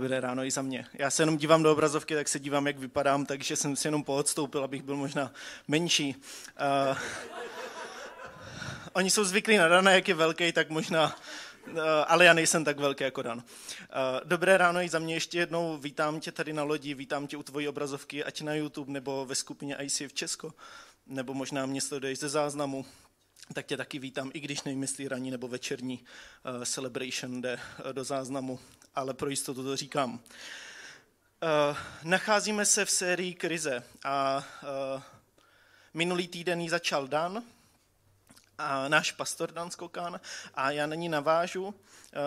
Dobré ráno i za mě. Já se jenom dívám do obrazovky, tak se dívám, jak vypadám, takže jsem si jenom poodstoupil, abych byl možná menší. Uh, oni jsou zvyklí na Dana, jak je velký, tak možná, uh, ale já nejsem tak velký jako Dan. Uh, dobré ráno i za mě ještě jednou. Vítám tě tady na lodi, vítám tě u tvojí obrazovky, ať na YouTube nebo ve skupině ICF Česko, nebo možná mě sleduješ ze záznamu tak tě taky vítám, i když jestli ranní nebo večerní celebration jde do záznamu, ale pro jistotu to říkám. Uh, nacházíme se v sérii krize a uh, minulý týden ji začal Dan, a náš pastor Dan Skokán, a já na ní navážu. Uh,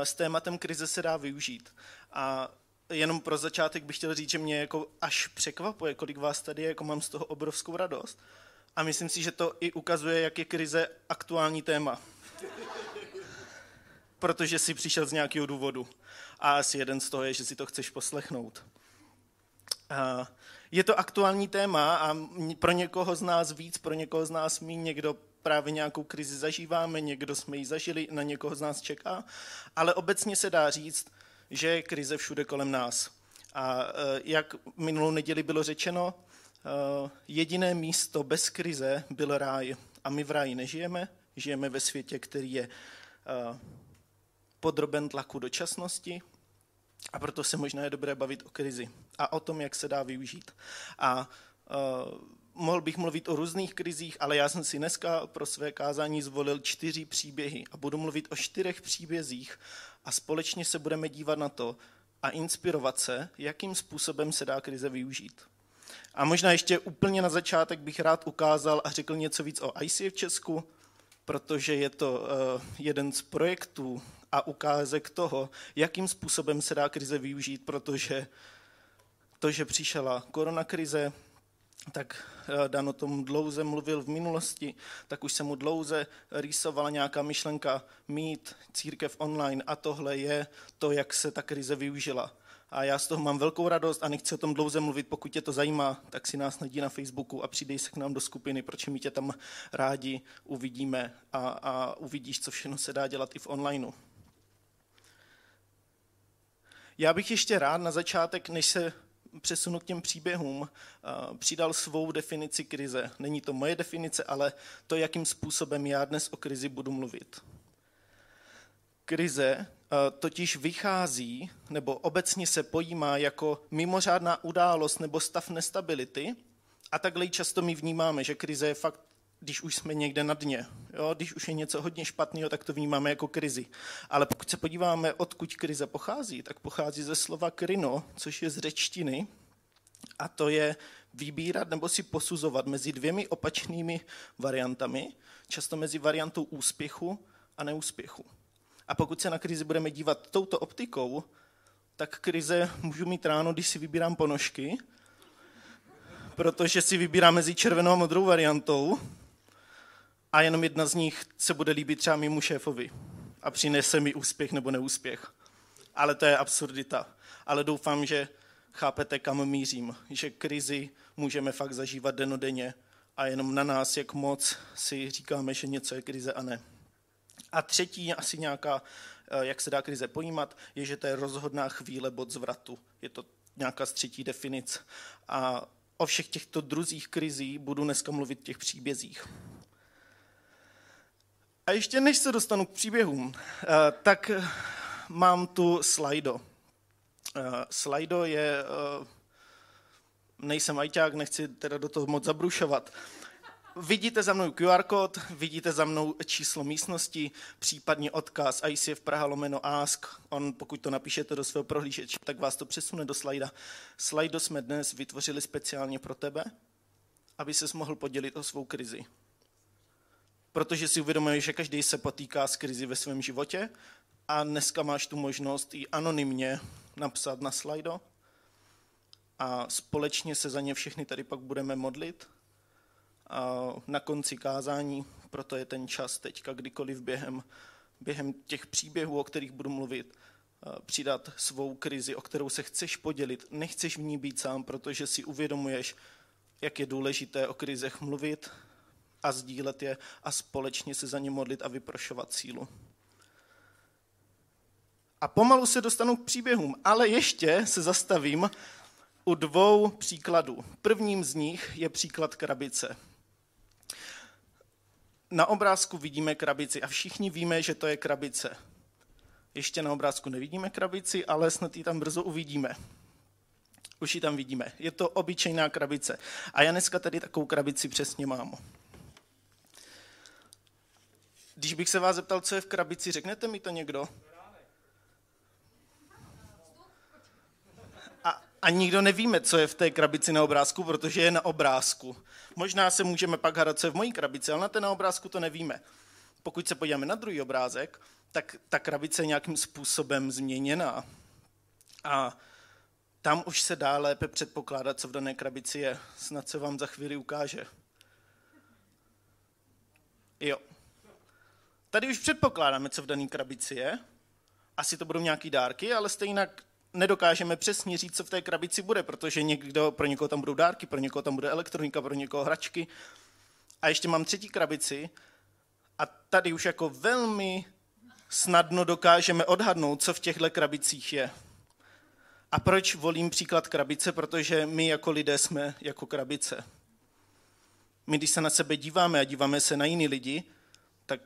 s tématem krize se dá využít. A jenom pro začátek bych chtěl říct, že mě jako až překvapuje, kolik vás tady je, jako mám z toho obrovskou radost. A myslím si, že to i ukazuje, jak je krize aktuální téma. Protože jsi přišel z nějakého důvodu. A asi jeden z toho je, že si to chceš poslechnout. Je to aktuální téma a pro někoho z nás víc, pro někoho z nás mí někdo právě nějakou krizi zažíváme, někdo jsme ji zažili, na někoho z nás čeká, ale obecně se dá říct, že je krize všude kolem nás. A e, jak minulou neděli bylo řečeno, Eh, jediné místo bez krize byl ráj. A my v ráji nežijeme, žijeme ve světě, který je eh, podroben tlaku dočasnosti a proto se možná je dobré bavit o krizi a o tom, jak se dá využít. A uh, mohl bych mluvit o různých krizích, ale já jsem si dneska pro své kázání zvolil čtyři příběhy a budu mluvit o čtyřech příbězích a společně se budeme dívat na to a inspirovat se, jakým způsobem se dá krize využít. A možná ještě úplně na začátek bych rád ukázal a řekl něco víc o ICF v Česku, protože je to eh, jeden z projektů a ukázek toho, jakým způsobem se dá krize využít, protože to, že přišla koronakrize, tak eh, Dan o tom dlouze mluvil v minulosti, tak už se mu dlouze rýsovala nějaká myšlenka mít církev online a tohle je to, jak se ta krize využila a já z toho mám velkou radost a nechci o tom dlouze mluvit. Pokud tě to zajímá, tak si nás najdi na Facebooku a přidej se k nám do skupiny, protože my tě tam rádi uvidíme a, a uvidíš, co všechno se dá dělat i v onlineu. Já bych ještě rád na začátek, než se přesunu k těm příběhům, přidal svou definici krize. Není to moje definice, ale to, jakým způsobem já dnes o krizi budu mluvit. Krize Eh, totiž vychází nebo obecně se pojímá jako mimořádná událost nebo stav nestability a takhle často my vnímáme, že krize je fakt, když už jsme někde na dně. Jo? Když už je něco hodně špatného, tak to vnímáme jako krizi. Ale pokud se podíváme, odkud krize pochází, tak pochází ze slova krino, což je z řečtiny, a to je vybírat nebo si posuzovat mezi dvěmi opačnými variantami, často mezi variantou úspěchu a neúspěchu. A pokud se na krizi budeme dívat touto optikou, tak krize můžu mít ráno, když si vybírám ponožky, protože si vybírám mezi červenou a modrou variantou a jenom jedna z nich se bude líbit třeba mému šéfovi a přinese mi úspěch nebo neúspěch. Ale to je absurdita. Ale doufám, že chápete, kam mířím. Že krizi můžeme fakt zažívat denodenně a jenom na nás, jak moc si říkáme, že něco je krize a ne. A třetí, asi nějaká, eh, jak se dá krize pojímat, je, že to je rozhodná chvíle bod zvratu. Je to nějaká z třetí definic. A o všech těchto druzích krizí budu dneska mluvit v těch příbězích. A ještě než se dostanu k příběhům, eh, tak mám tu slajdo. Eh, slajdo je, nejsem ajťák, nechci teda do toho moc zabrušovat, Vidíte za mnou QR kód, vidíte za mnou číslo místnosti, případně odkaz ICF Praha lomeno ask. On, pokud to napíšete do svého prohlížeče, tak vás to přesune do slajda. Slajdo jsme dnes vytvořili speciálně pro tebe, aby ses mohl podělit o svou krizi. Protože si uvědomuješ, že každý se potýká s krizi ve svém životě a dneska máš tu možnost i anonymně napsat na slajdo a společně se za ně všechny tady pak budeme modlit na konci kázání, proto je ten čas teďka kdykoliv během, během těch příběhů, o kterých budu mluvit, přidat svou krizi, o kterou se chceš podělit. Nechceš v ní být sám, protože si uvědomuješ, jak je důležité o krizech mluvit a sdílet je a společně se za ně modlit a vyprošovat sílu. A pomalu se dostanu k příběhům, ale ještě se zastavím u dvou příkladů. Prvním z nich je příklad krabice. Na obrázku vidíme krabici a všichni víme, že to je krabice. Ještě na obrázku nevidíme krabici, ale snad ji tam brzo uvidíme. Už ji tam vidíme. Je to obyčejná krabice. A já dneska tady takovou krabici přesně mám. Když bych se vás zeptal, co je v krabici, řeknete mi to někdo? A, nikdo nevíme, co je v té krabici na obrázku, protože je na obrázku. Možná se můžeme pak hádat, co je v mojí krabici, ale na té na obrázku to nevíme. Pokud se podíváme na druhý obrázek, tak ta krabice je nějakým způsobem změněná. A tam už se dá lépe předpokládat, co v dané krabici je. Snad se vám za chvíli ukáže. Jo. Tady už předpokládáme, co v dané krabici je. Asi to budou nějaký dárky, ale stejně nedokážeme přesně říct, co v té krabici bude, protože někdo, pro někoho tam budou dárky, pro někoho tam bude elektronika, pro někoho hračky. A ještě mám třetí krabici a tady už jako velmi snadno dokážeme odhadnout, co v těchto krabicích je. A proč volím příklad krabice? Protože my jako lidé jsme jako krabice. My, když se na sebe díváme a díváme se na jiný lidi, tak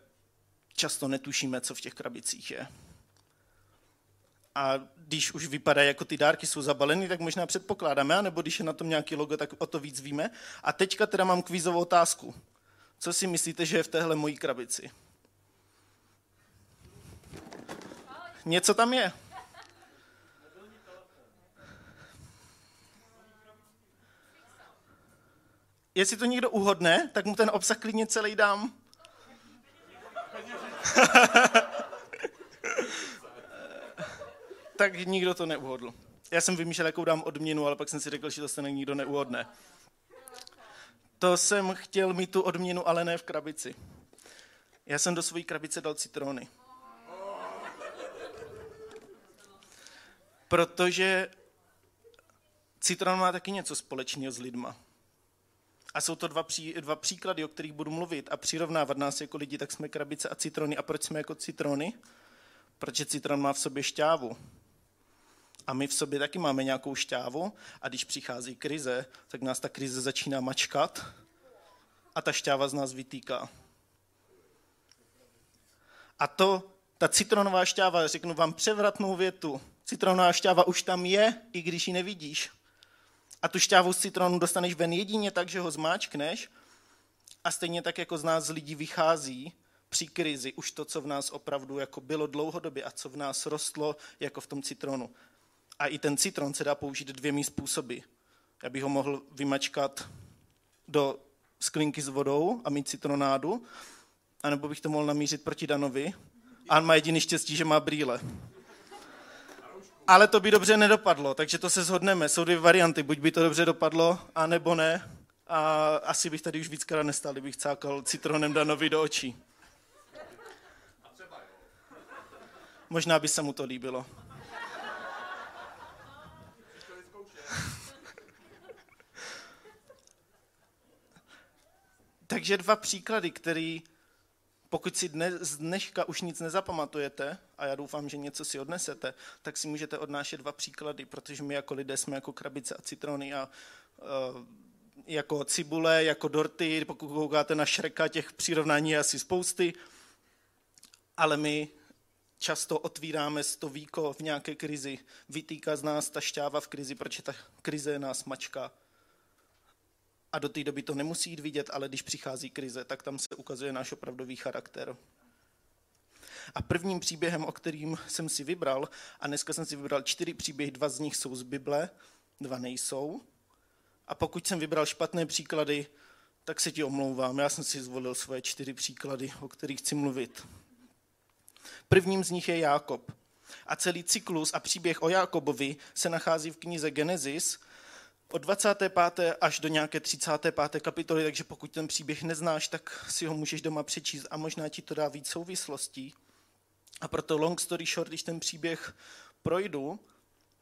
často netušíme, co v těch krabicích je. A když už vypadá, jako ty dárky jsou zabaleny, tak možná předpokládáme, nebo když je na tom nějaký logo, tak o to víc víme. A teďka teda mám kvízovou otázku. Co si myslíte, že je v téhle mojí krabici? Něco tam je. Jestli to někdo uhodne, tak mu ten obsah klidně celý dám. tak nikdo to neuhodl. Já jsem vymýšlel, jakou dám odměnu, ale pak jsem si řekl, že to se nikdo neuhodne. To jsem chtěl mít tu odměnu, ale ne v krabici. Já jsem do své krabice dal citrony. Protože citron má taky něco společného s lidma. A jsou to dva, pří, dva příklady, o kterých budu mluvit a přirovnávat nás jako lidi, tak jsme krabice a citrony. A proč jsme jako citrony? Protože citron má v sobě šťávu. A my v sobě taky máme nějakou šťávu a když přichází krize, tak nás ta krize začíná mačkat a ta šťáva z nás vytýká. A to, ta citronová šťáva, řeknu vám převratnou větu, citronová šťáva už tam je, i když ji nevidíš. A tu šťávu z citronu dostaneš ven jedině tak, že ho zmáčkneš a stejně tak, jako z nás lidí vychází při krizi už to, co v nás opravdu jako bylo dlouhodobě a co v nás rostlo jako v tom citronu. A i ten citron se dá použít dvěmi způsoby. Já bych ho mohl vymačkat do sklinky s vodou a mít citronádu, anebo bych to mohl namířit proti Danovi. A on má jediný štěstí, že má brýle. Ale to by dobře nedopadlo, takže to se shodneme. Jsou dvě varianty, buď by to dobře dopadlo, anebo ne. A asi bych tady už víckrát nestal, kdybych cákal citronem Danovi do očí. Možná by se mu to líbilo. Takže dva příklady, který pokud si dne, z dneška už nic nezapamatujete, a já doufám, že něco si odnesete, tak si můžete odnášet dva příklady, protože my jako lidé jsme jako krabice a citrony a uh, jako cibule, jako dorty, pokud koukáte na šreka, těch přirovnání je asi spousty, ale my často otvíráme to víko v nějaké krizi, vytýká z nás ta šťáva v krizi, protože ta krize nás mačká a do té doby to nemusí jít vidět, ale když přichází krize, tak tam se ukazuje náš opravdový charakter. A prvním příběhem, o kterým jsem si vybral, a dneska jsem si vybral čtyři příběhy, dva z nich jsou z Bible, dva nejsou. A pokud jsem vybral špatné příklady, tak se ti omlouvám. Já jsem si zvolil svoje čtyři příklady, o kterých chci mluvit. Prvním z nich je Jákob. A celý cyklus a příběh o Jákobovi se nachází v knize Genesis od 25. až do nějaké 35. kapitoly, takže pokud ten příběh neznáš, tak si ho můžeš doma přečíst a možná ti to dá víc souvislostí. A proto long story short, když ten příběh projdu,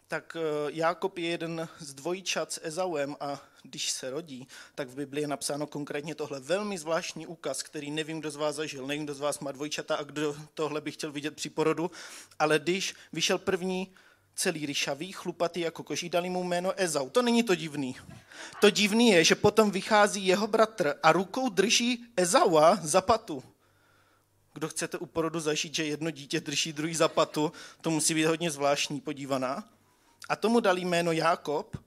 tak eh, Jákob je jeden z dvojčat s Ezauem a když se rodí, tak v Biblii je napsáno konkrétně tohle velmi zvláštní úkaz, který nevím, kdo z vás zažil, nevím, kdo z vás má dvojčata a kdo tohle by chtěl vidět při porodu, ale když vyšel první celý ryšavý, chlupatý jako koží, dali mu jméno Ezau. To není to divný. To divný je, že potom vychází jeho bratr a rukou drží Ezaua za patu. Kdo chcete u porodu zažít, že jedno dítě drží druhý za patu, to musí být hodně zvláštní podívaná. A tomu dali jméno Jákob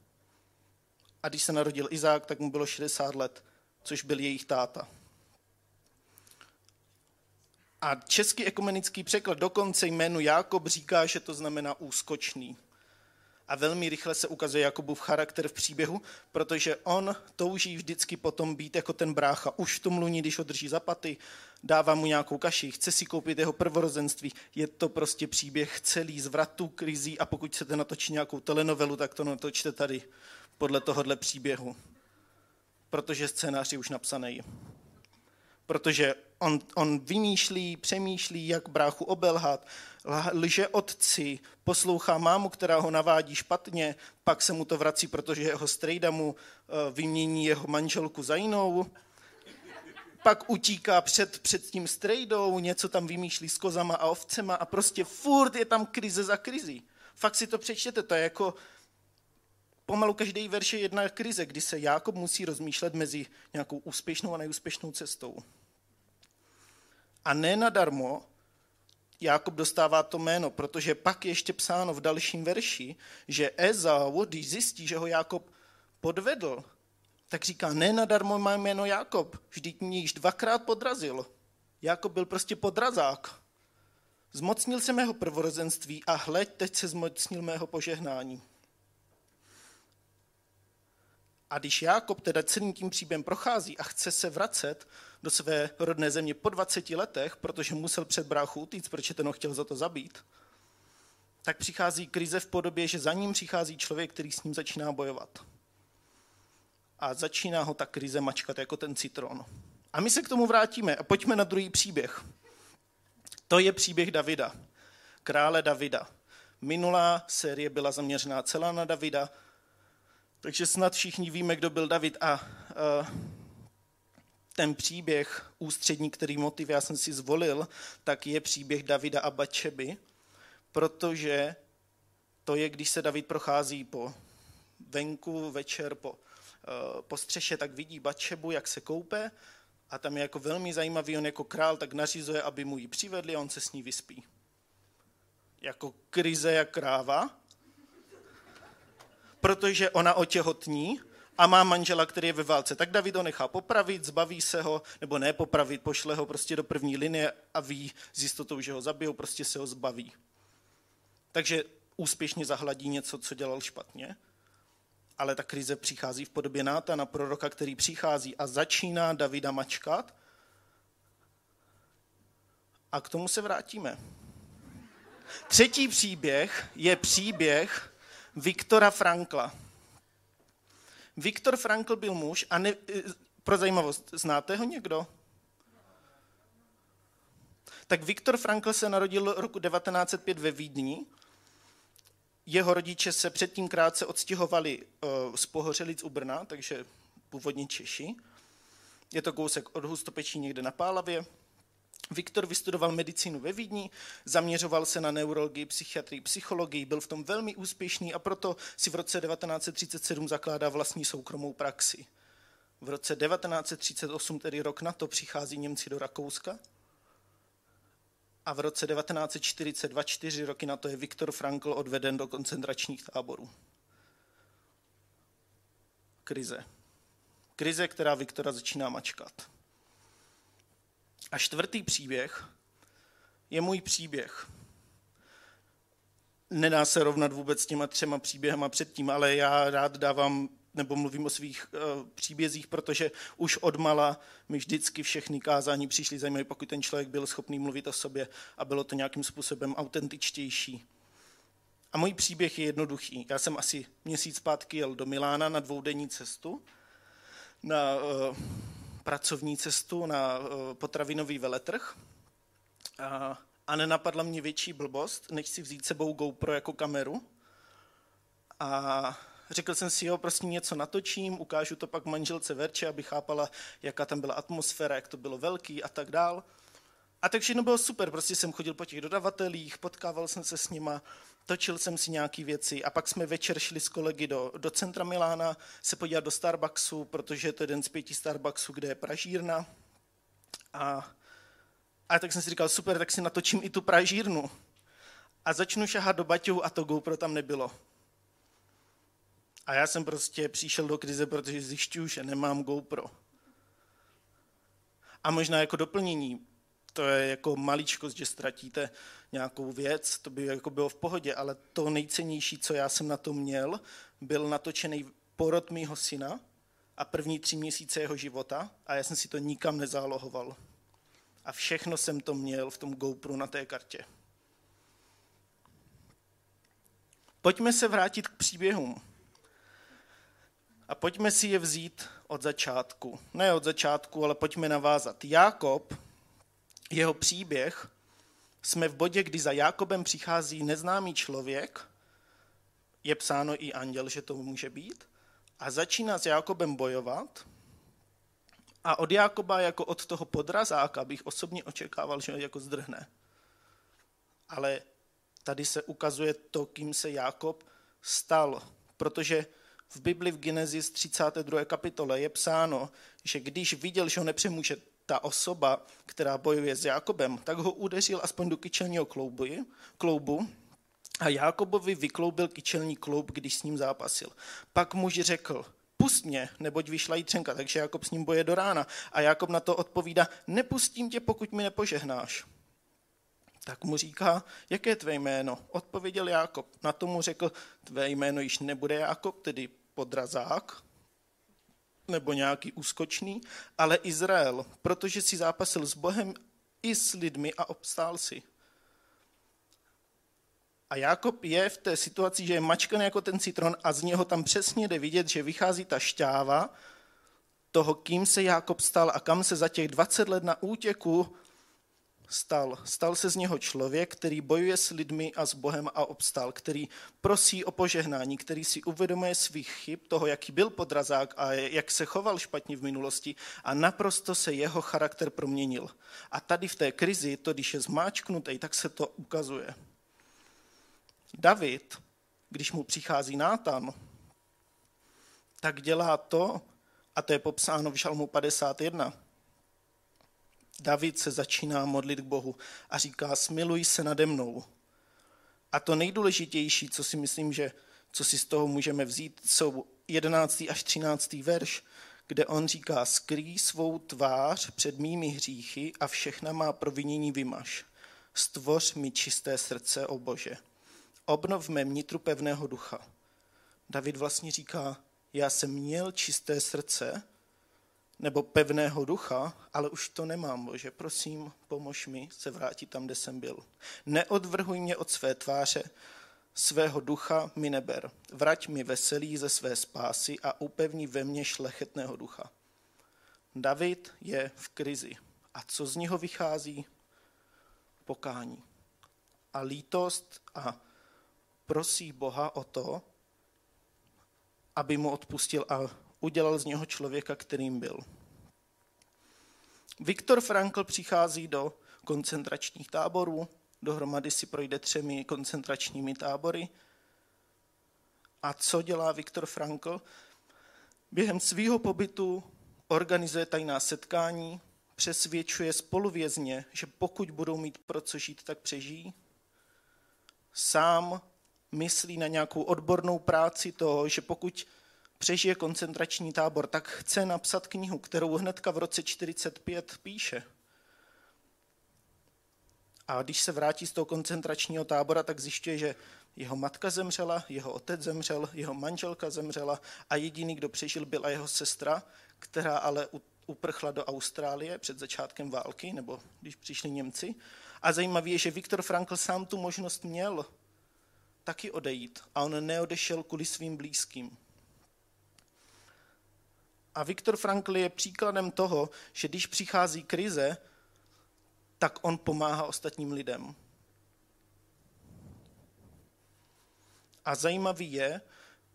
a když se narodil Izák, tak mu bylo 60 let, což byl jejich táta. A český ekumenický překlad dokonce jménu Jákob říká, že to znamená úskočný. A velmi rychle se ukazuje Jakobův charakter v příběhu, protože on touží vždycky potom být jako ten brácha. Už v tom luní, když ho drží za paty, dává mu nějakou kaši, chce si koupit jeho prvorozenství. Je to prostě příběh celý zvratů, krizí a pokud chcete natočit nějakou telenovelu, tak to natočte tady podle tohohle příběhu. Protože scénář je už napsaný. Protože on, on vymýšlí, přemýšlí, jak bráchu obelhat, lže otci, poslouchá mámu, která ho navádí špatně, pak se mu to vrací, protože jeho strejda mu eh, vymění jeho manželku za jinou, pak utíká před, před tím strejdou, něco tam vymýšlí s kozama a ovcema a prostě furt je tam krize za krizí. Fakt si to přečtěte, to je jako pomalu každý verš je jedna krize, kdy se Jákob musí rozmýšlet mezi nějakou úspěšnou a neúspěšnou cestou. A ne nadarmo Jákob dostává to jméno, protože pak je ještě psáno v dalším verši, že Ezau, když zjistí, že ho Jákob podvedl, tak říká, ne nadarmo má jméno Jákob, vždyť mě již dvakrát podrazil. Jákob byl prostě podrazák. Zmocnil se mého prvorozenství a hleď, teď se zmocnil mého požehnání. A když Jákob teda celým tím příběhem prochází a chce se vracet do své rodné země po 20 letech, protože musel před bráchu utíct, protože ten ho chtěl za to zabít, tak přichází krize v podobě, že za ním přichází člověk, který s ním začíná bojovat. A začíná ho ta krize mačkat jako ten citron. A my se k tomu vrátíme a pojďme na druhý příběh. To je příběh Davida, krále Davida. Minulá série byla zaměřená celá na Davida, takže snad všichni víme, kdo byl David a uh, ten příběh ústřední, který motiv já jsem si zvolil, tak je příběh Davida a Bačeby, protože to je, když se David prochází po venku večer, po, uh, po střeše, tak vidí Bačebu, jak se koupe a tam je jako velmi zajímavý, on jako král tak nařizuje, aby mu ji přivedli a on se s ní vyspí. Jako krize jak kráva, protože ona otěhotní a má manžela, který je ve válce. Tak David ho nechá popravit, zbaví se ho, nebo ne popravit, pošle ho prostě do první linie a ví s jistotou, že ho zabijou, prostě se ho zbaví. Takže úspěšně zahladí něco, co dělal špatně, ale ta krize přichází v podobě na proroka, který přichází a začíná Davida mačkat. A k tomu se vrátíme. Třetí příběh je příběh Viktora Frankla. Viktor Frankl byl muž a ne, pro zajímavost, znáte ho někdo? Tak Viktor Frankl se narodil roku 1905 ve Vídni. Jeho rodiče se předtím krátce odstěhovali uh, z Pohořelic u Brna, takže původně Češi. Je to kousek od Hustopečí někde na Pálavě. Viktor vystudoval medicínu ve Vídni, zaměřoval se na neurologii, psychiatrii, psychologii, byl v tom velmi úspěšný a proto si v roce 1937 zakládá vlastní soukromou praxi. V roce 1938, tedy rok na to, přichází Němci do Rakouska a v roce 1942, čtyři roky na to, je Viktor Frankl odveden do koncentračních táborů. Krize. Krize, která Viktora začíná mačkat. A čtvrtý příběh je můj příběh. Nedá se rovnat vůbec s těma třema příběhama předtím, ale já rád dávám nebo mluvím o svých uh, příbězích, protože už od mala mi vždycky všechny kázání přišly zajímavé, pokud ten člověk byl schopný mluvit o sobě a bylo to nějakým způsobem autentičtější. A můj příběh je jednoduchý. Já jsem asi měsíc zpátky jel do Milána na dvoudenní cestu na uh, pracovní cestu na eh, potravinový veletrh. A, nenapadla mě větší blbost, než si vzít sebou GoPro jako kameru. A řekl jsem si, jo, prostě něco natočím, ukážu to pak manželce Verče, aby chápala, jaká tam byla atmosféra, jak to bylo velký a tak dál. A tak všechno bylo super, prostě jsem chodil po těch dodavatelích, potkával jsem se s nima, točil jsem si nějaké věci a pak jsme večer šli s kolegy do, do centra Milána se podívat do Starbucksu, protože to je jeden z pěti Starbucksů, kde je pražírna. A, a tak jsem si říkal, super, tak si natočím i tu pražírnu. A začnu šahat do baťohu a to GoPro tam nebylo. A já jsem prostě přišel do krize, protože zjišťuju, že nemám GoPro. A možná jako doplnění, to je jako maličkost, že ztratíte nějakou věc, to by jako bylo v pohodě, ale to nejcennější, co já jsem na to měl, byl natočený porod mýho syna a první tři měsíce jeho života a já jsem si to nikam nezálohoval. A všechno jsem to měl v tom GoPro na té kartě. Pojďme se vrátit k příběhům. A pojďme si je vzít od začátku. Ne od začátku, ale pojďme navázat. Jákob, jeho příběh, jsme v bodě, kdy za Jákobem přichází neznámý člověk, je psáno i anděl, že to může být, a začíná s Jákobem bojovat. A od Jákoba jako od toho podrazáka bych osobně očekával, že jako zdrhne. Ale tady se ukazuje to, kým se Jákob stal, protože v Bibli v Genesis 32. kapitole je psáno, že když viděl, že ho nepřemůže ta osoba, která bojuje s Jákobem, tak ho udeřil aspoň do kyčelního kloubu, kloubu a Jákobovi vykloubil kyčelní kloub, když s ním zápasil. Pak muž řekl, pust mě, neboť vyšla jítřenka, takže Jakob s ním boje do rána. A Jakob na to odpovídá, nepustím tě, pokud mi nepožehnáš. Tak mu říká, jaké je tvé jméno? Odpověděl Jákob. Na tomu řekl, tvé jméno již nebude Jákob, tedy podrazák, nebo nějaký úskočný, ale Izrael, protože si zápasil s Bohem i s lidmi a obstál si. A Jakob je v té situaci, že je mačkaný jako ten citron a z něho tam přesně jde vidět, že vychází ta šťáva toho, kým se Jakob stal a kam se za těch 20 let na útěku stal. Stal se z něho člověk, který bojuje s lidmi a s Bohem a obstal, který prosí o požehnání, který si uvědomuje svých chyb, toho, jaký byl podrazák a jak se choval špatně v minulosti a naprosto se jeho charakter proměnil. A tady v té krizi, to když je zmáčknutý, tak se to ukazuje. David, když mu přichází Nátan, tak dělá to, a to je popsáno v Žalmu 51, David se začíná modlit k Bohu a říká, smiluj se nade mnou. A to nejdůležitější, co si myslím, že co si z toho můžeme vzít, jsou 11. až 13. verš, kde on říká, skrý svou tvář před mými hříchy a všechna má provinění vymaš. Stvoř mi čisté srdce, o Bože. Obnov v mém nitru pevného ducha. David vlastně říká, já jsem měl čisté srdce, nebo pevného ducha, ale už to nemám, Bože, prosím, pomož mi se vrátit tam, kde jsem byl. Neodvrhuj mě od své tváře, svého ducha mi neber. Vrať mi veselí ze své spásy a upevní ve mně šlechetného ducha. David je v krizi. A co z něho vychází? Pokání. A lítost a prosí Boha o to, aby mu odpustil a udělal z něho člověka, kterým byl. Viktor Frankl přichází do koncentračních táborů, dohromady si projde třemi koncentračními tábory. A co dělá Viktor Frankl? Během svého pobytu organizuje tajná setkání, přesvědčuje spoluvězně, že pokud budou mít pro co žít, tak přežijí. Sám myslí na nějakou odbornou práci toho, že pokud přežije koncentrační tábor, tak chce napsat knihu, kterou hnedka v roce 45 píše. A když se vrátí z toho koncentračního tábora, tak zjišťuje, že jeho matka zemřela, jeho otec zemřel, jeho manželka zemřela a jediný, kdo přežil, byla jeho sestra, která ale uprchla do Austrálie před začátkem války, nebo když přišli Němci. A zajímavé je, že Viktor Frankl sám tu možnost měl taky odejít a on neodešel kvůli svým blízkým. A Viktor Frankl je příkladem toho, že když přichází krize, tak on pomáhá ostatním lidem. A zajímavý je,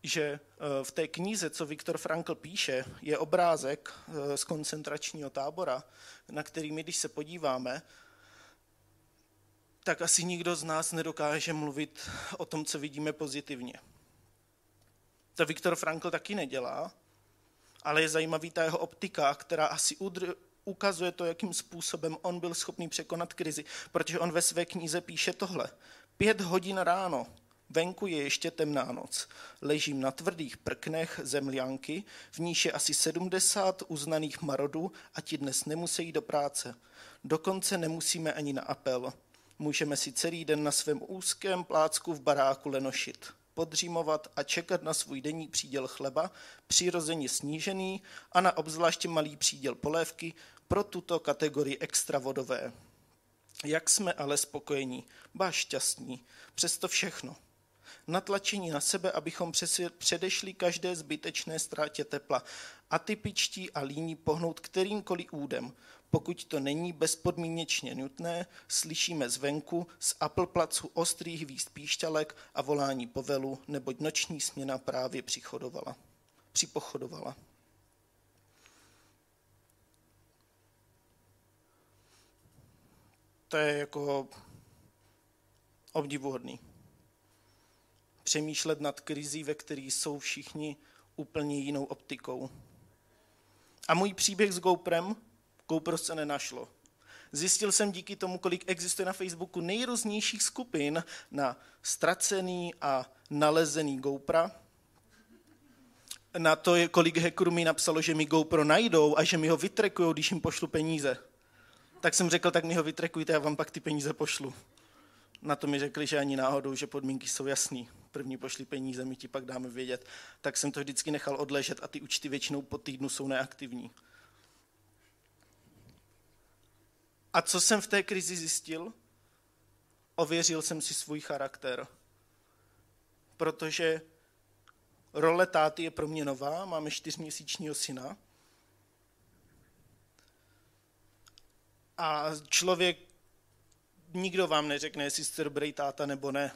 že eh, v té knize, co Viktor Frankl píše, je obrázek eh, z koncentračního tábora, na který my, když se podíváme, tak asi nikdo z nás nedokáže mluvit o tom, co vidíme pozitivně. To Viktor Frankl taky nedělá, ale je zajímavý ta jeho optika, která asi udr- ukazuje to, jakým způsobem on byl schopný překonat krizi, protože on ve své knize píše tohle. Pět hodin ráno, venku je ještě temná noc. Ležím na tvrdých prknech zemlianky, v níž je asi 70 uznaných marodů a ti dnes nemusí do práce. Dokonce nemusíme ani na apel. Můžeme si celý den na svém úzkém plácku v baráku lenošit podřímovat a čekat na svůj denní příděl chleba, přirozeně snížený a na obzvláště malý příděl polévky pro tuto kategorii extravodové. Jak jsme ale spokojení, ba šťastní, přesto všechno. Natlačení na sebe, abychom předešli každé zbytečné ztrátě tepla, atypičtí a líní pohnout kterýmkoliv údem, pokud to není bezpodmínečně nutné, slyšíme zvenku z Apple placu ostrých výst píšťalek a volání povelu, neboť noční směna právě přichodovala. Připochodovala. To je jako obdivuhodný. Přemýšlet nad krizí, ve které jsou všichni úplně jinou optikou. A můj příběh s GoPrem GoPro se nenašlo. Zjistil jsem díky tomu, kolik existuje na Facebooku nejrůznějších skupin na ztracený a nalezený GoPro. Na to, kolik hackerů mi napsalo, že mi GoPro najdou a že mi ho vytrekují, když jim pošlu peníze. Tak jsem řekl, tak mi ho vytrekujte, já vám pak ty peníze pošlu. Na to mi řekli, že ani náhodou, že podmínky jsou jasný. První pošli peníze, my ti pak dáme vědět. Tak jsem to vždycky nechal odležet a ty účty většinou po týdnu jsou neaktivní. A co jsem v té krizi zjistil? Ověřil jsem si svůj charakter. Protože role táty je pro mě nová, máme čtyřměsíčního syna. A člověk, nikdo vám neřekne, jestli jste dobrý táta nebo ne.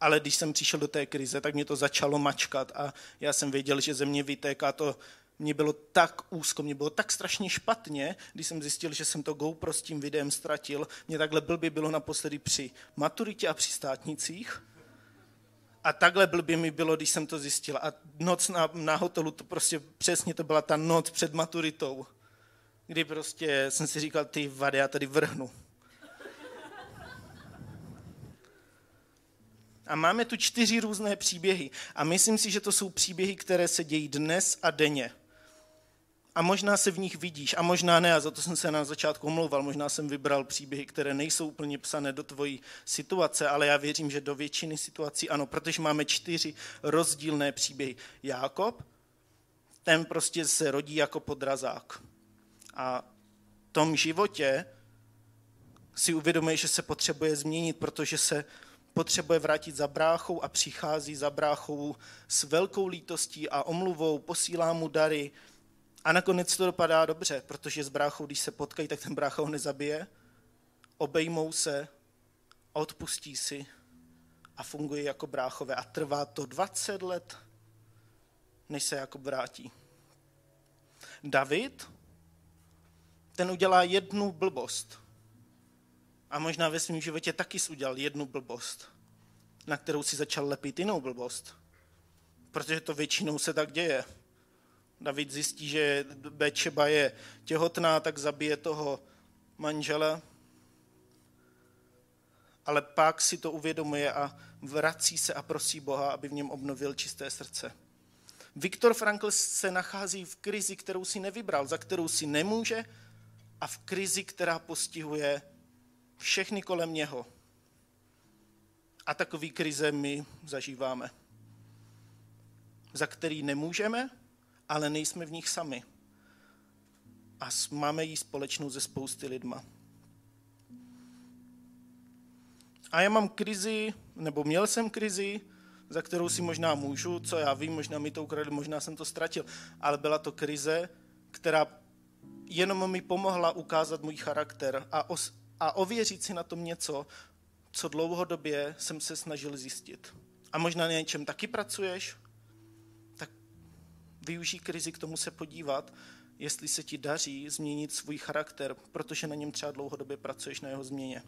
Ale když jsem přišel do té krize, tak mě to začalo mačkat a já jsem věděl, že ze mě vytéká to mě bylo tak úzko, mě bylo tak strašně špatně, když jsem zjistil, že jsem to GoPro s tím videem ztratil. Mě takhle blbě bylo naposledy při maturitě a při státnicích. A takhle blbě mi bylo, když jsem to zjistil. A noc na, na hotelu, to prostě přesně to byla ta noc před maturitou, kdy prostě jsem si říkal, ty vady, já tady vrhnu. A máme tu čtyři různé příběhy. A myslím si, že to jsou příběhy, které se dějí dnes a denně a možná se v nich vidíš, a možná ne, a za to jsem se na začátku omlouval, možná jsem vybral příběhy, které nejsou úplně psané do tvojí situace, ale já věřím, že do většiny situací ano, protože máme čtyři rozdílné příběhy. Jákob, ten prostě se rodí jako podrazák. A v tom životě si uvědomuje, že se potřebuje změnit, protože se potřebuje vrátit za bráchou a přichází za bráchou s velkou lítostí a omluvou, posílá mu dary, a nakonec to dopadá dobře, protože s bráchou, když se potkají, tak ten brácha ho nezabije, obejmou se, odpustí si a funguje jako bráchové. A trvá to 20 let, než se jako vrátí. David, ten udělá jednu blbost. A možná ve svém životě taky udělal jednu blbost, na kterou si začal lepit jinou blbost. Protože to většinou se tak děje David zjistí, že Bečeba je těhotná, tak zabije toho manžela. Ale pak si to uvědomuje a vrací se a prosí Boha, aby v něm obnovil čisté srdce. Viktor Frankl se nachází v krizi, kterou si nevybral, za kterou si nemůže a v krizi, která postihuje všechny kolem něho. A takový krize my zažíváme. Za který nemůžeme, ale nejsme v nich sami. A máme ji společnou ze spousty lidma. A já mám krizi, nebo měl jsem krizi, za kterou si možná můžu, co já vím, možná mi to ukradli, možná jsem to ztratil, ale byla to krize, která jenom mi pomohla ukázat můj charakter a, os, a ověřit si na tom něco, co dlouhodobě jsem se snažil zjistit. a možná na něčem taky pracuješ, využij krizi k tomu se podívat, jestli se ti daří změnit svůj charakter, protože na něm třeba dlouhodobě pracuješ na jeho změně.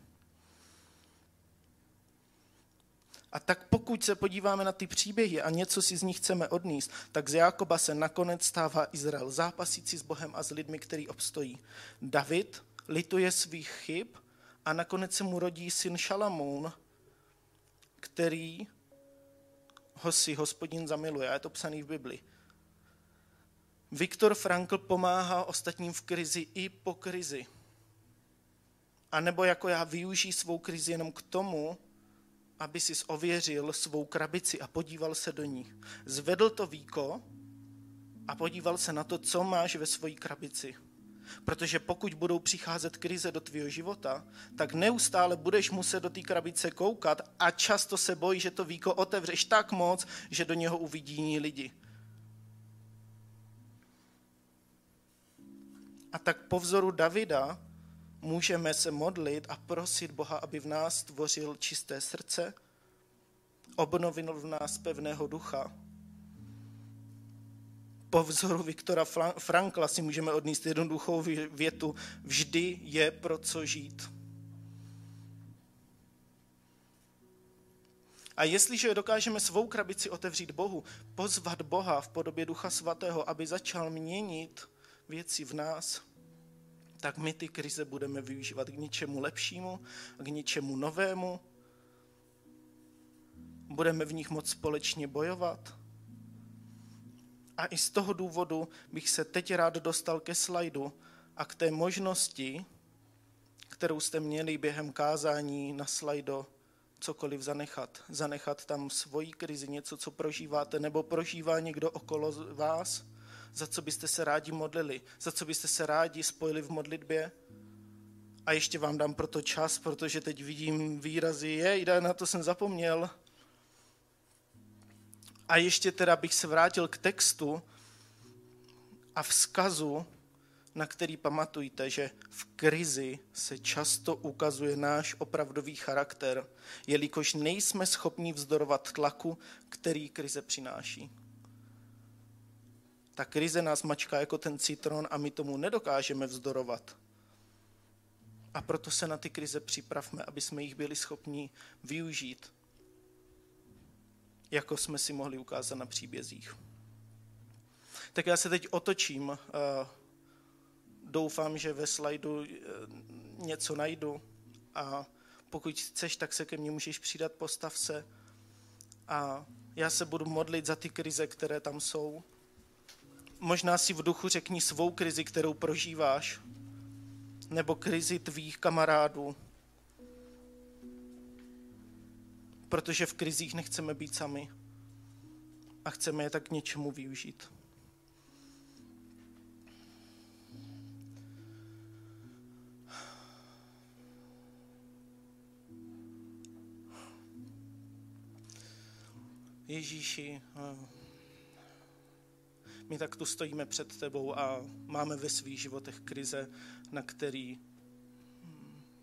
A tak pokud se podíváme na ty příběhy a něco si z nich chceme odníst, tak z Jákoba se nakonec stává Izrael, zápasící s Bohem a s lidmi, který obstojí. David lituje svých chyb a nakonec se mu rodí syn Šalamoun, který ho si hospodin zamiluje. A je to psaný v Bibli. Viktor Frankl pomáhá ostatním v krizi i po krizi. A nebo jako já využij svou krizi jenom k tomu, aby si ověřil svou krabici a podíval se do ní. Zvedl to víko a podíval se na to, co máš ve své krabici. Protože pokud budou přicházet krize do tvého života, tak neustále budeš muset do té krabice koukat a často se bojí, že to víko otevřeš tak moc, že do něho uvidí jiní lidi. A tak po vzoru Davida můžeme se modlit a prosit Boha, aby v nás tvořil čisté srdce, obnovil v nás pevného ducha. Po vzoru Viktora Frankla si můžeme odníst jednoduchou větu, vždy je pro co žít. A jestliže dokážeme svou krabici otevřít Bohu, pozvat Boha v podobě Ducha Svatého, aby začal měnit věci v nás, tak my ty krize budeme využívat k něčemu lepšímu, k něčemu novému. Budeme v nich moc společně bojovat. A i z toho důvodu bych se teď rád dostal ke slajdu a k té možnosti, kterou jste měli během kázání na slajdo cokoliv zanechat. Zanechat tam svoji krizi, něco, co prožíváte, nebo prožívá někdo okolo vás za co byste se rádi modlili, za co byste se rádi spojili v modlitbě. A ještě vám dám proto čas, protože teď vidím výrazy, je, na to jsem zapomněl. A ještě teda bych se vrátil k textu a vzkazu, na který pamatujte, že v krizi se často ukazuje náš opravdový charakter, jelikož nejsme schopni vzdorovat tlaku, který krize přináší. Ta krize nás mačká jako ten citron a my tomu nedokážeme vzdorovat. A proto se na ty krize připravme, aby jsme jich byli schopni využít, jako jsme si mohli ukázat na příbězích. Tak já se teď otočím. Doufám, že ve slajdu e, něco najdu a pokud chceš, tak se ke mně můžeš přidat, postav se a já se budu modlit za ty krize, které tam jsou možná si v duchu řekni svou krizi, kterou prožíváš, nebo krizi tvých kamarádů, protože v krizích nechceme být sami a chceme je tak k něčemu využít. Ježíši, my tak tu stojíme před tebou a máme ve svých životech krize, na který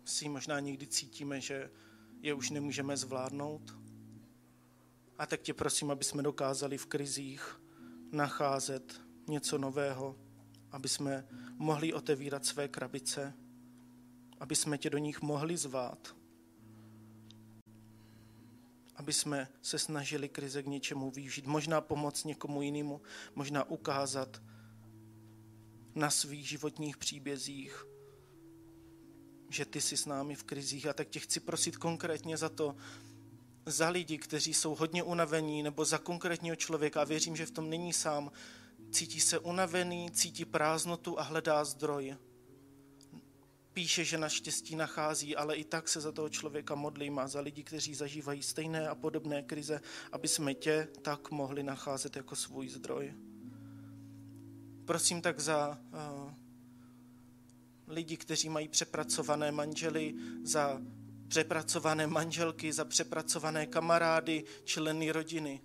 si možná někdy cítíme, že je už nemůžeme zvládnout. A tak tě prosím, aby jsme dokázali v krizích nacházet něco nového, aby jsme mohli otevírat své krabice, aby jsme tě do nich mohli zvát aby jsme se snažili krize k něčemu využít. Možná pomoct někomu jinému, možná ukázat na svých životních příbězích, že ty jsi s námi v krizích. A tak tě chci prosit konkrétně za to, za lidi, kteří jsou hodně unavení, nebo za konkrétního člověka, a věřím, že v tom není sám, cítí se unavený, cítí prázdnotu a hledá zdroj píše, že naštěstí nachází, ale i tak se za toho člověka modlím a za lidi, kteří zažívají stejné a podobné krize, aby jsme tě tak mohli nacházet jako svůj zdroj. Prosím tak za uh, lidi, kteří mají přepracované manžely, za přepracované manželky, za přepracované kamarády, členy rodiny.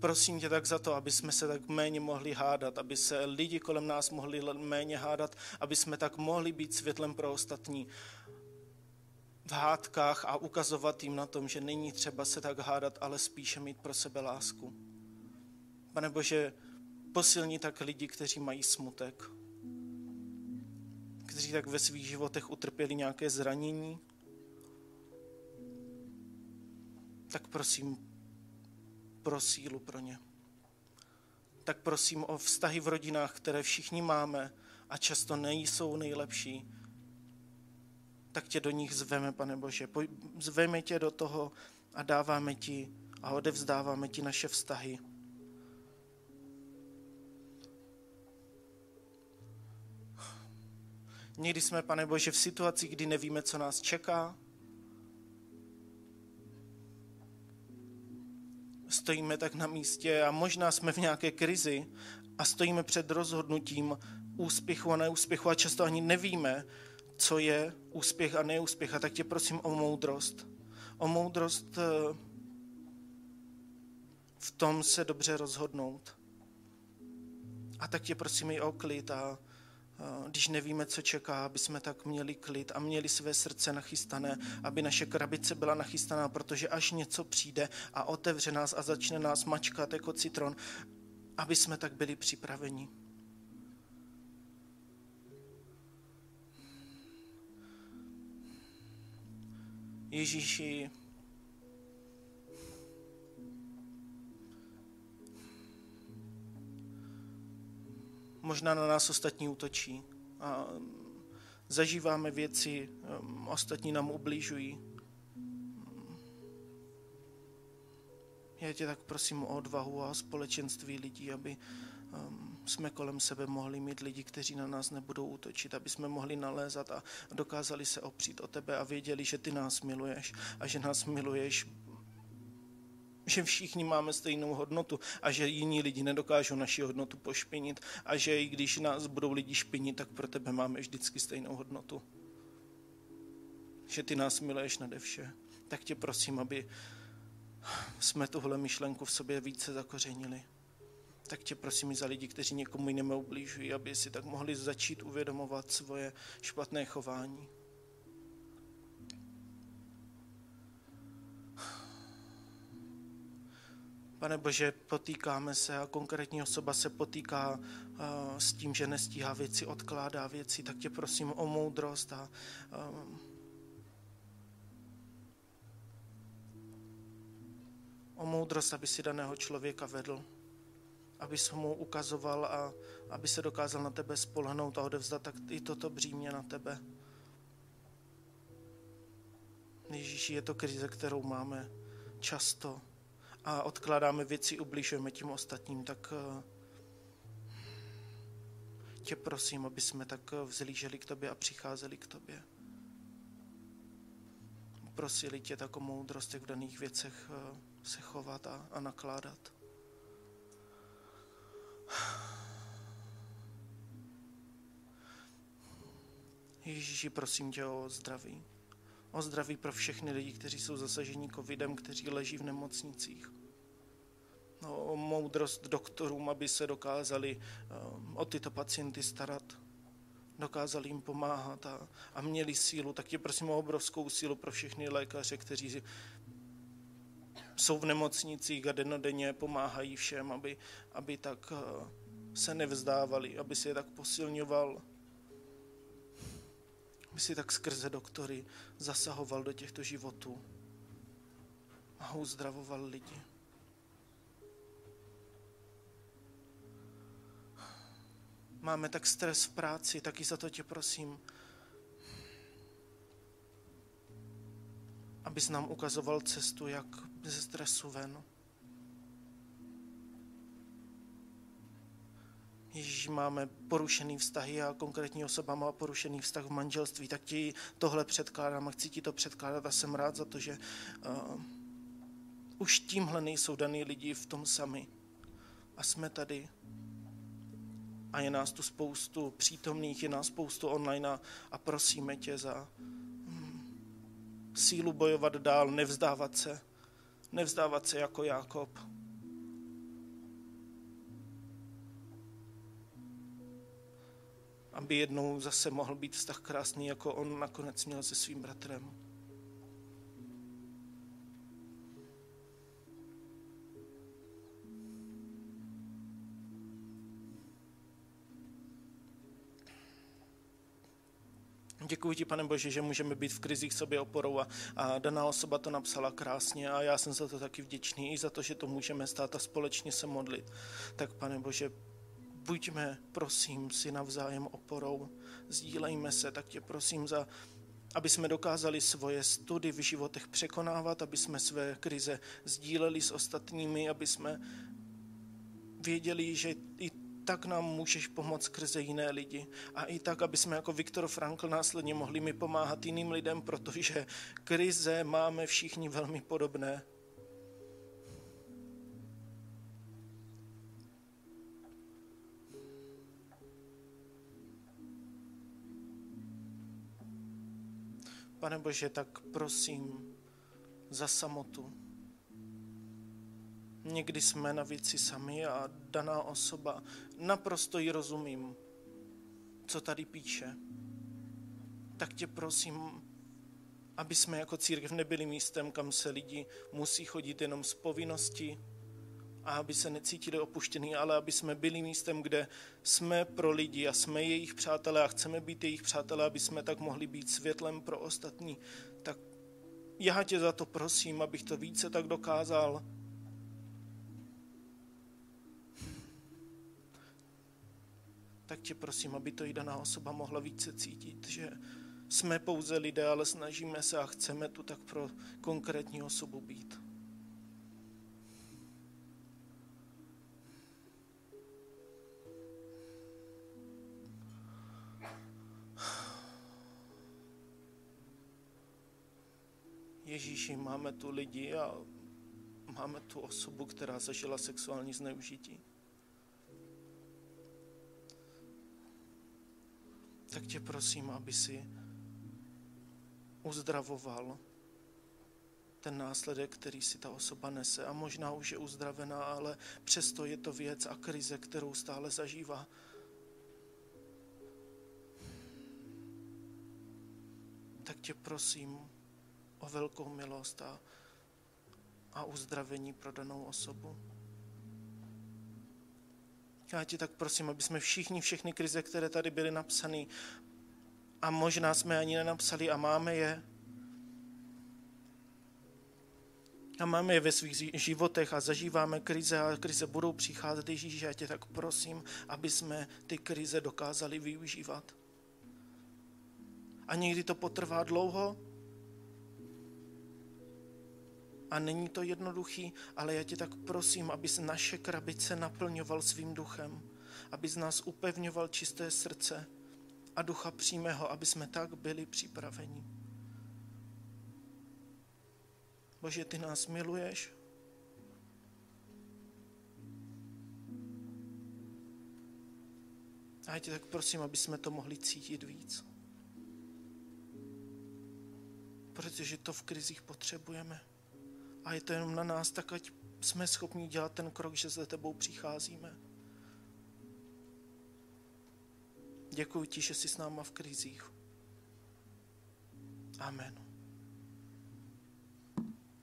Prosím tě tak za to, aby jsme se tak méně mohli hádat, aby se lidi kolem nás mohli méně hádat, aby jsme tak mohli být světlem pro ostatní. v hádkách a ukazovat jim na tom, že není třeba se tak hádat, ale spíše mít pro sebe lásku. Pane Bože, posilni tak lidi, kteří mají smutek, kteří tak ve svých životech utrpěli nějaké zranění, tak prosím pro sílu pro ně. Tak prosím o vztahy v rodinách, které všichni máme a často nejsou nejlepší, tak tě do nich zveme, pane Bože. Zveme tě do toho a dáváme ti a odevzdáváme ti naše vztahy. Někdy jsme, pane Bože, v situaci, kdy nevíme, co nás čeká. Stojíme tak na místě a možná jsme v nějaké krizi a stojíme před rozhodnutím úspěchu a neúspěchu a často ani nevíme, co je úspěch a neúspěch. A tak tě prosím o moudrost. O moudrost eh, v tom se dobře rozhodnout. A tak tě prosím i o klid a když nevíme, co čeká, aby jsme tak měli klid a měli své srdce nachystané, aby naše krabice byla nachystaná, protože až něco přijde a otevře nás a začne nás mačkat jako citron, aby jsme tak byli připraveni. Ježíši, možná na nás ostatní útočí a zažíváme věci, um, ostatní nám ubližují. Já tě tak prosím o odvahu a společenství lidí, aby jsme kolem sebe mohli mít lidi, kteří na nás nebudou útočit, aby jsme mohli nalézat a dokázali se opřít o tebe a věděli, že ty nás miluješ a že nás miluješ že všichni máme stejnou hodnotu a že jiní lidi nedokážou naši hodnotu pošpinit a že i když nás budou lidi špinit, tak pro tebe máme vždycky stejnou hodnotu. Že ty nás miluješ nade vše. Tak tě prosím, aby jsme tuhle myšlenku v sobě více zakořenili. Tak tě prosím i za lidi, kteří někomu jinému ublížují, aby si tak mohli začít uvědomovat svoje špatné chování. Pane Bože, potýkáme se a konkrétní osoba se potýká uh, s tím, že nestíhá věci, odkládá věci, tak tě prosím o moudrost a uh, o moudrost, aby si daného člověka vedl, aby se mu ukazoval a aby se dokázal na tebe spolehnout a odevzdat tak i toto břímě na tebe. Ježíši, je to krize, kterou máme často a odkládáme věci, ubližujeme tím ostatním, tak eh, tě prosím, aby jsme tak eh, vzlíželi k tobě a přicházeli k tobě. Prosili tě tak o moudrost, jak v daných věcech eh, se chovat a, a nakládat. Ježíši, prosím tě o zdraví. O zdraví pro všechny lidi, kteří jsou zasaženi covidem, kteří leží v nemocnicích. No, moudrost doktorům, aby se dokázali um, o tyto pacienty starat, dokázali jim pomáhat a, a měli sílu. Tak tě prosím o obrovskou sílu pro všechny lékaře, kteří jsou v nemocnicích a denodenně pomáhají všem, aby, aby tak uh, se nevzdávali, aby si je tak posilňoval, aby si tak skrze doktory zasahoval do těchto životů a uzdravoval lidi. máme tak stres v práci, taky za to tě prosím, abys nám ukazoval cestu, jak ze stresu ven. Ježíš, máme porušený vztahy a konkrétní osoba má porušený vztah v manželství, tak ti tohle předkládám a chci ti to předkládat a jsem rád za to, že uh, už tímhle nejsou daný lidi v tom sami. A jsme tady a je nás tu spoustu přítomných, je nás spoustu online a, a prosíme tě za hm, sílu bojovat dál, nevzdávat se, nevzdávat se jako Jakob. aby jednou zase mohl být tak krásný, jako on nakonec měl se svým bratrem. Děkuji ti, pane Bože, že můžeme být v krizích sobě oporou a, a daná osoba to napsala krásně a já jsem za to taky vděčný i za to, že to můžeme stát a společně se modlit. Tak, pane Bože, buďme, prosím, si navzájem oporou, sdílejme se, tak tě prosím za aby jsme dokázali svoje study v životech překonávat, aby jsme své krize sdíleli s ostatními, aby jsme věděli, že i tak nám můžeš pomoct skrze jiné lidi. A i tak, aby jsme jako Viktor Frankl následně mohli mi pomáhat jiným lidem, protože krize máme všichni velmi podobné. Pane Bože, tak prosím za samotu. Někdy jsme na věci sami a daná osoba, naprosto ji rozumím, co tady píše. Tak tě prosím, aby jsme jako církev nebyli místem, kam se lidi musí chodit jenom z povinnosti a aby se necítili opuštěný, ale aby jsme byli místem, kde jsme pro lidi a jsme jejich přátelé a chceme být jejich přátelé, aby jsme tak mohli být světlem pro ostatní. Tak já tě za to prosím, abych to více tak dokázal tak tě prosím, aby to i daná osoba mohla více cítit, že jsme pouze lidé, ale snažíme se a chceme tu tak pro konkrétní osobu být. Ježíši, máme tu lidi a máme tu osobu, která zažila sexuální zneužití. tak tě prosím, aby si uzdravoval ten následek, který si ta osoba nese. A možná už je uzdravená, ale přesto je to věc a krize, kterou stále zažívá. Tak tě prosím o velkou milost a, a uzdravení pro danou osobu. Já tě tak prosím, aby jsme všichni, všechny krize, které tady byly napsané, a možná jsme ani nenapsali a máme je, a máme je ve svých životech a zažíváme krize a krize budou přicházet. Ježíš, já tě tak prosím, aby jsme ty krize dokázali využívat. A někdy to potrvá dlouho, a není to jednoduchý, ale já tě tak prosím, abys naše krabice naplňoval svým duchem, abys nás upevňoval čisté srdce a ducha přímého, aby jsme tak byli připraveni. Bože, ty nás miluješ. A já tě tak prosím, aby jsme to mohli cítit víc. Protože to v krizích potřebujeme a je to jenom na nás, tak ať jsme schopni dělat ten krok, že za tebou přicházíme. Děkuji ti, že jsi s náma v krizích. Amen.